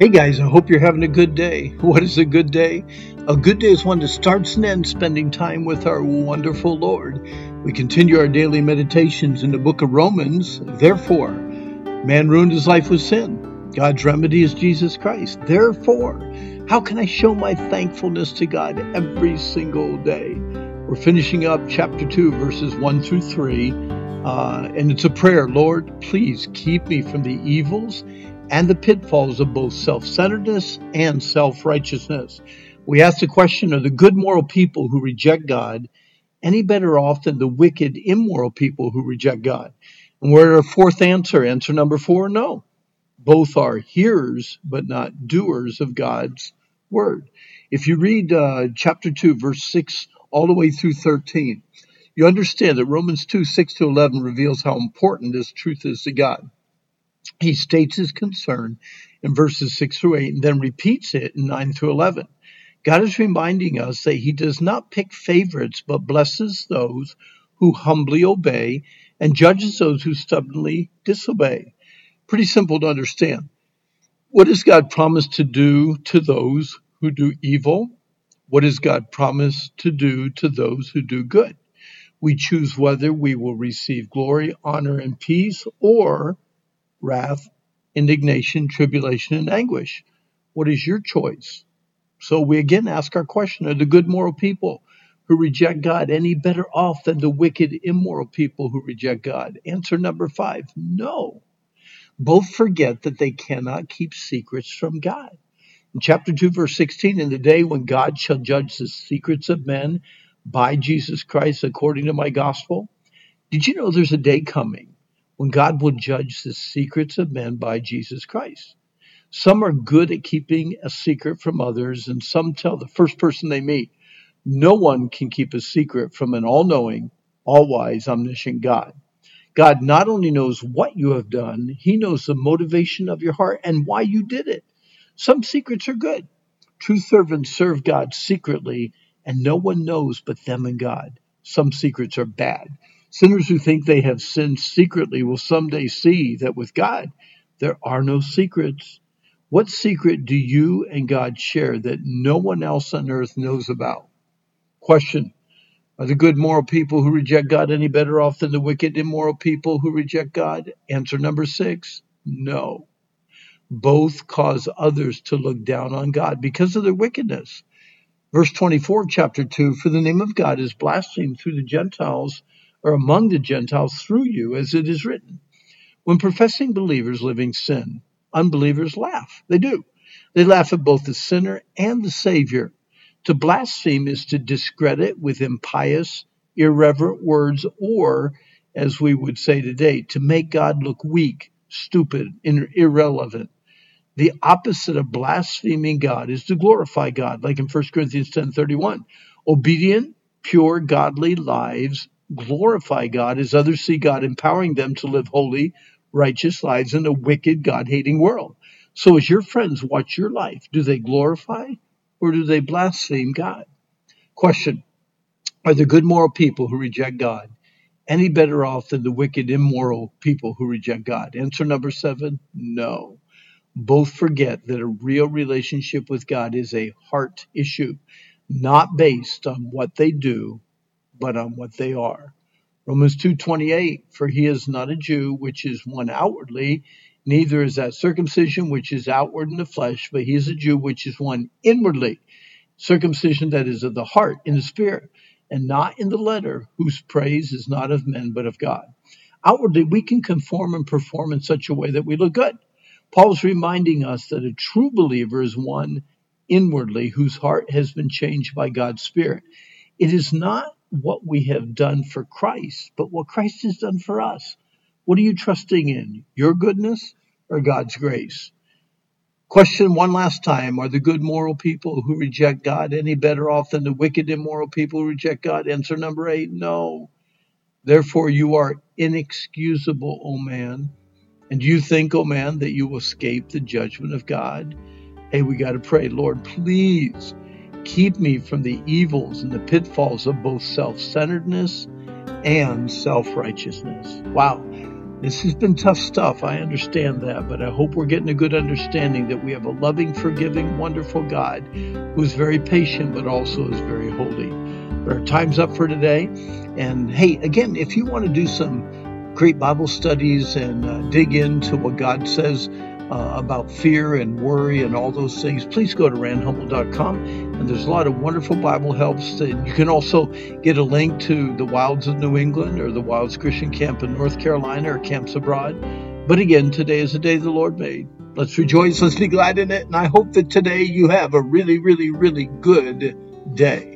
Hey guys, I hope you're having a good day. What is a good day? A good day is one that starts and ends spending time with our wonderful Lord. We continue our daily meditations in the book of Romans. Therefore, man ruined his life with sin. God's remedy is Jesus Christ. Therefore, how can I show my thankfulness to God every single day? We're finishing up chapter 2, verses 1 through 3. Uh, and it's a prayer Lord, please keep me from the evils and the pitfalls of both self centeredness and self righteousness. We ask the question Are the good moral people who reject God any better off than the wicked, immoral people who reject God? And we're our fourth answer. Answer number four no. Both are hearers, but not doers of God's word. If you read uh, chapter 2, verse 6, all the way through 13, you understand that Romans 2, 6 to 11 reveals how important this truth is to God he states his concern in verses 6 through 8 and then repeats it in 9 through 11. God is reminding us that he does not pick favorites, but blesses those who humbly obey and judges those who stubbornly disobey. Pretty simple to understand. What does God promise to do to those who do evil? What does God promise to do to those who do good? We choose whether we will receive glory, honor, and peace, or wrath, indignation, tribulation, and anguish. What is your choice? So we again ask our question Are the good moral people who reject God any better off than the wicked, immoral people who reject God? Answer number five no. Both forget that they cannot keep secrets from God. In chapter 2, verse 16, in the day when God shall judge the secrets of men by Jesus Christ according to my gospel, did you know there's a day coming when God will judge the secrets of men by Jesus Christ. Some are good at keeping a secret from others, and some tell the first person they meet. No one can keep a secret from an all knowing, all wise, omniscient God. God not only knows what you have done, He knows the motivation of your heart and why you did it. Some secrets are good. True servants serve God secretly, and no one knows but them and God. Some secrets are bad. Sinners who think they have sinned secretly will someday see that with God there are no secrets. What secret do you and God share that no one else on earth knows about? Question Are the good moral people who reject God any better off than the wicked immoral people who reject God? Answer number six No. Both cause others to look down on God because of their wickedness. Verse 24 of chapter 2 For the name of God is blasphemed through the Gentiles or among the Gentiles through you, as it is written. When professing believers living sin, unbelievers laugh. They do. They laugh at both the sinner and the Savior. To blaspheme is to discredit with impious, irreverent words, or, as we would say today, to make God look weak, stupid, and irrelevant. The opposite of blaspheming God is to glorify God, like in 1 Corinthians 10:31. Obedient, pure, godly lives glorify God as others see God empowering them to live holy, righteous lives in a wicked, God hating world. So, as your friends watch your life, do they glorify or do they blaspheme God? Question Are the good moral people who reject God any better off than the wicked, immoral people who reject God? Answer number seven no. Both forget that a real relationship with God is a heart issue, not based on what they do, but on what they are. Romans 2:28 For he is not a Jew which is one outwardly neither is that circumcision which is outward in the flesh but he is a Jew which is one inwardly circumcision that is of the heart in the spirit and not in the letter whose praise is not of men but of God. Outwardly we can conform and perform in such a way that we look good. Paul's reminding us that a true believer is one inwardly whose heart has been changed by God's spirit. It is not what we have done for Christ, but what Christ has done for us. What are you trusting in? Your goodness or God's grace? Question one last time Are the good moral people who reject God any better off than the wicked immoral people who reject God? Answer number eight No. Therefore, you are inexcusable, O man. And do you think, O man, that you will escape the judgment of God? Hey, we got to pray, Lord, please Keep me from the evils and the pitfalls of both self centeredness and self righteousness. Wow. This has been tough stuff. I understand that, but I hope we're getting a good understanding that we have a loving, forgiving, wonderful God who is very patient, but also is very holy. But our time's up for today. And hey, again, if you want to do some great Bible studies and uh, dig into what God says uh, about fear and worry and all those things, please go to randhummel.com. And there's a lot of wonderful Bible helps. And you can also get a link to the Wilds of New England or the Wilds Christian Camp in North Carolina or Camps Abroad. But again, today is the day the Lord made. Let's rejoice, let's be glad in it. And I hope that today you have a really, really, really good day.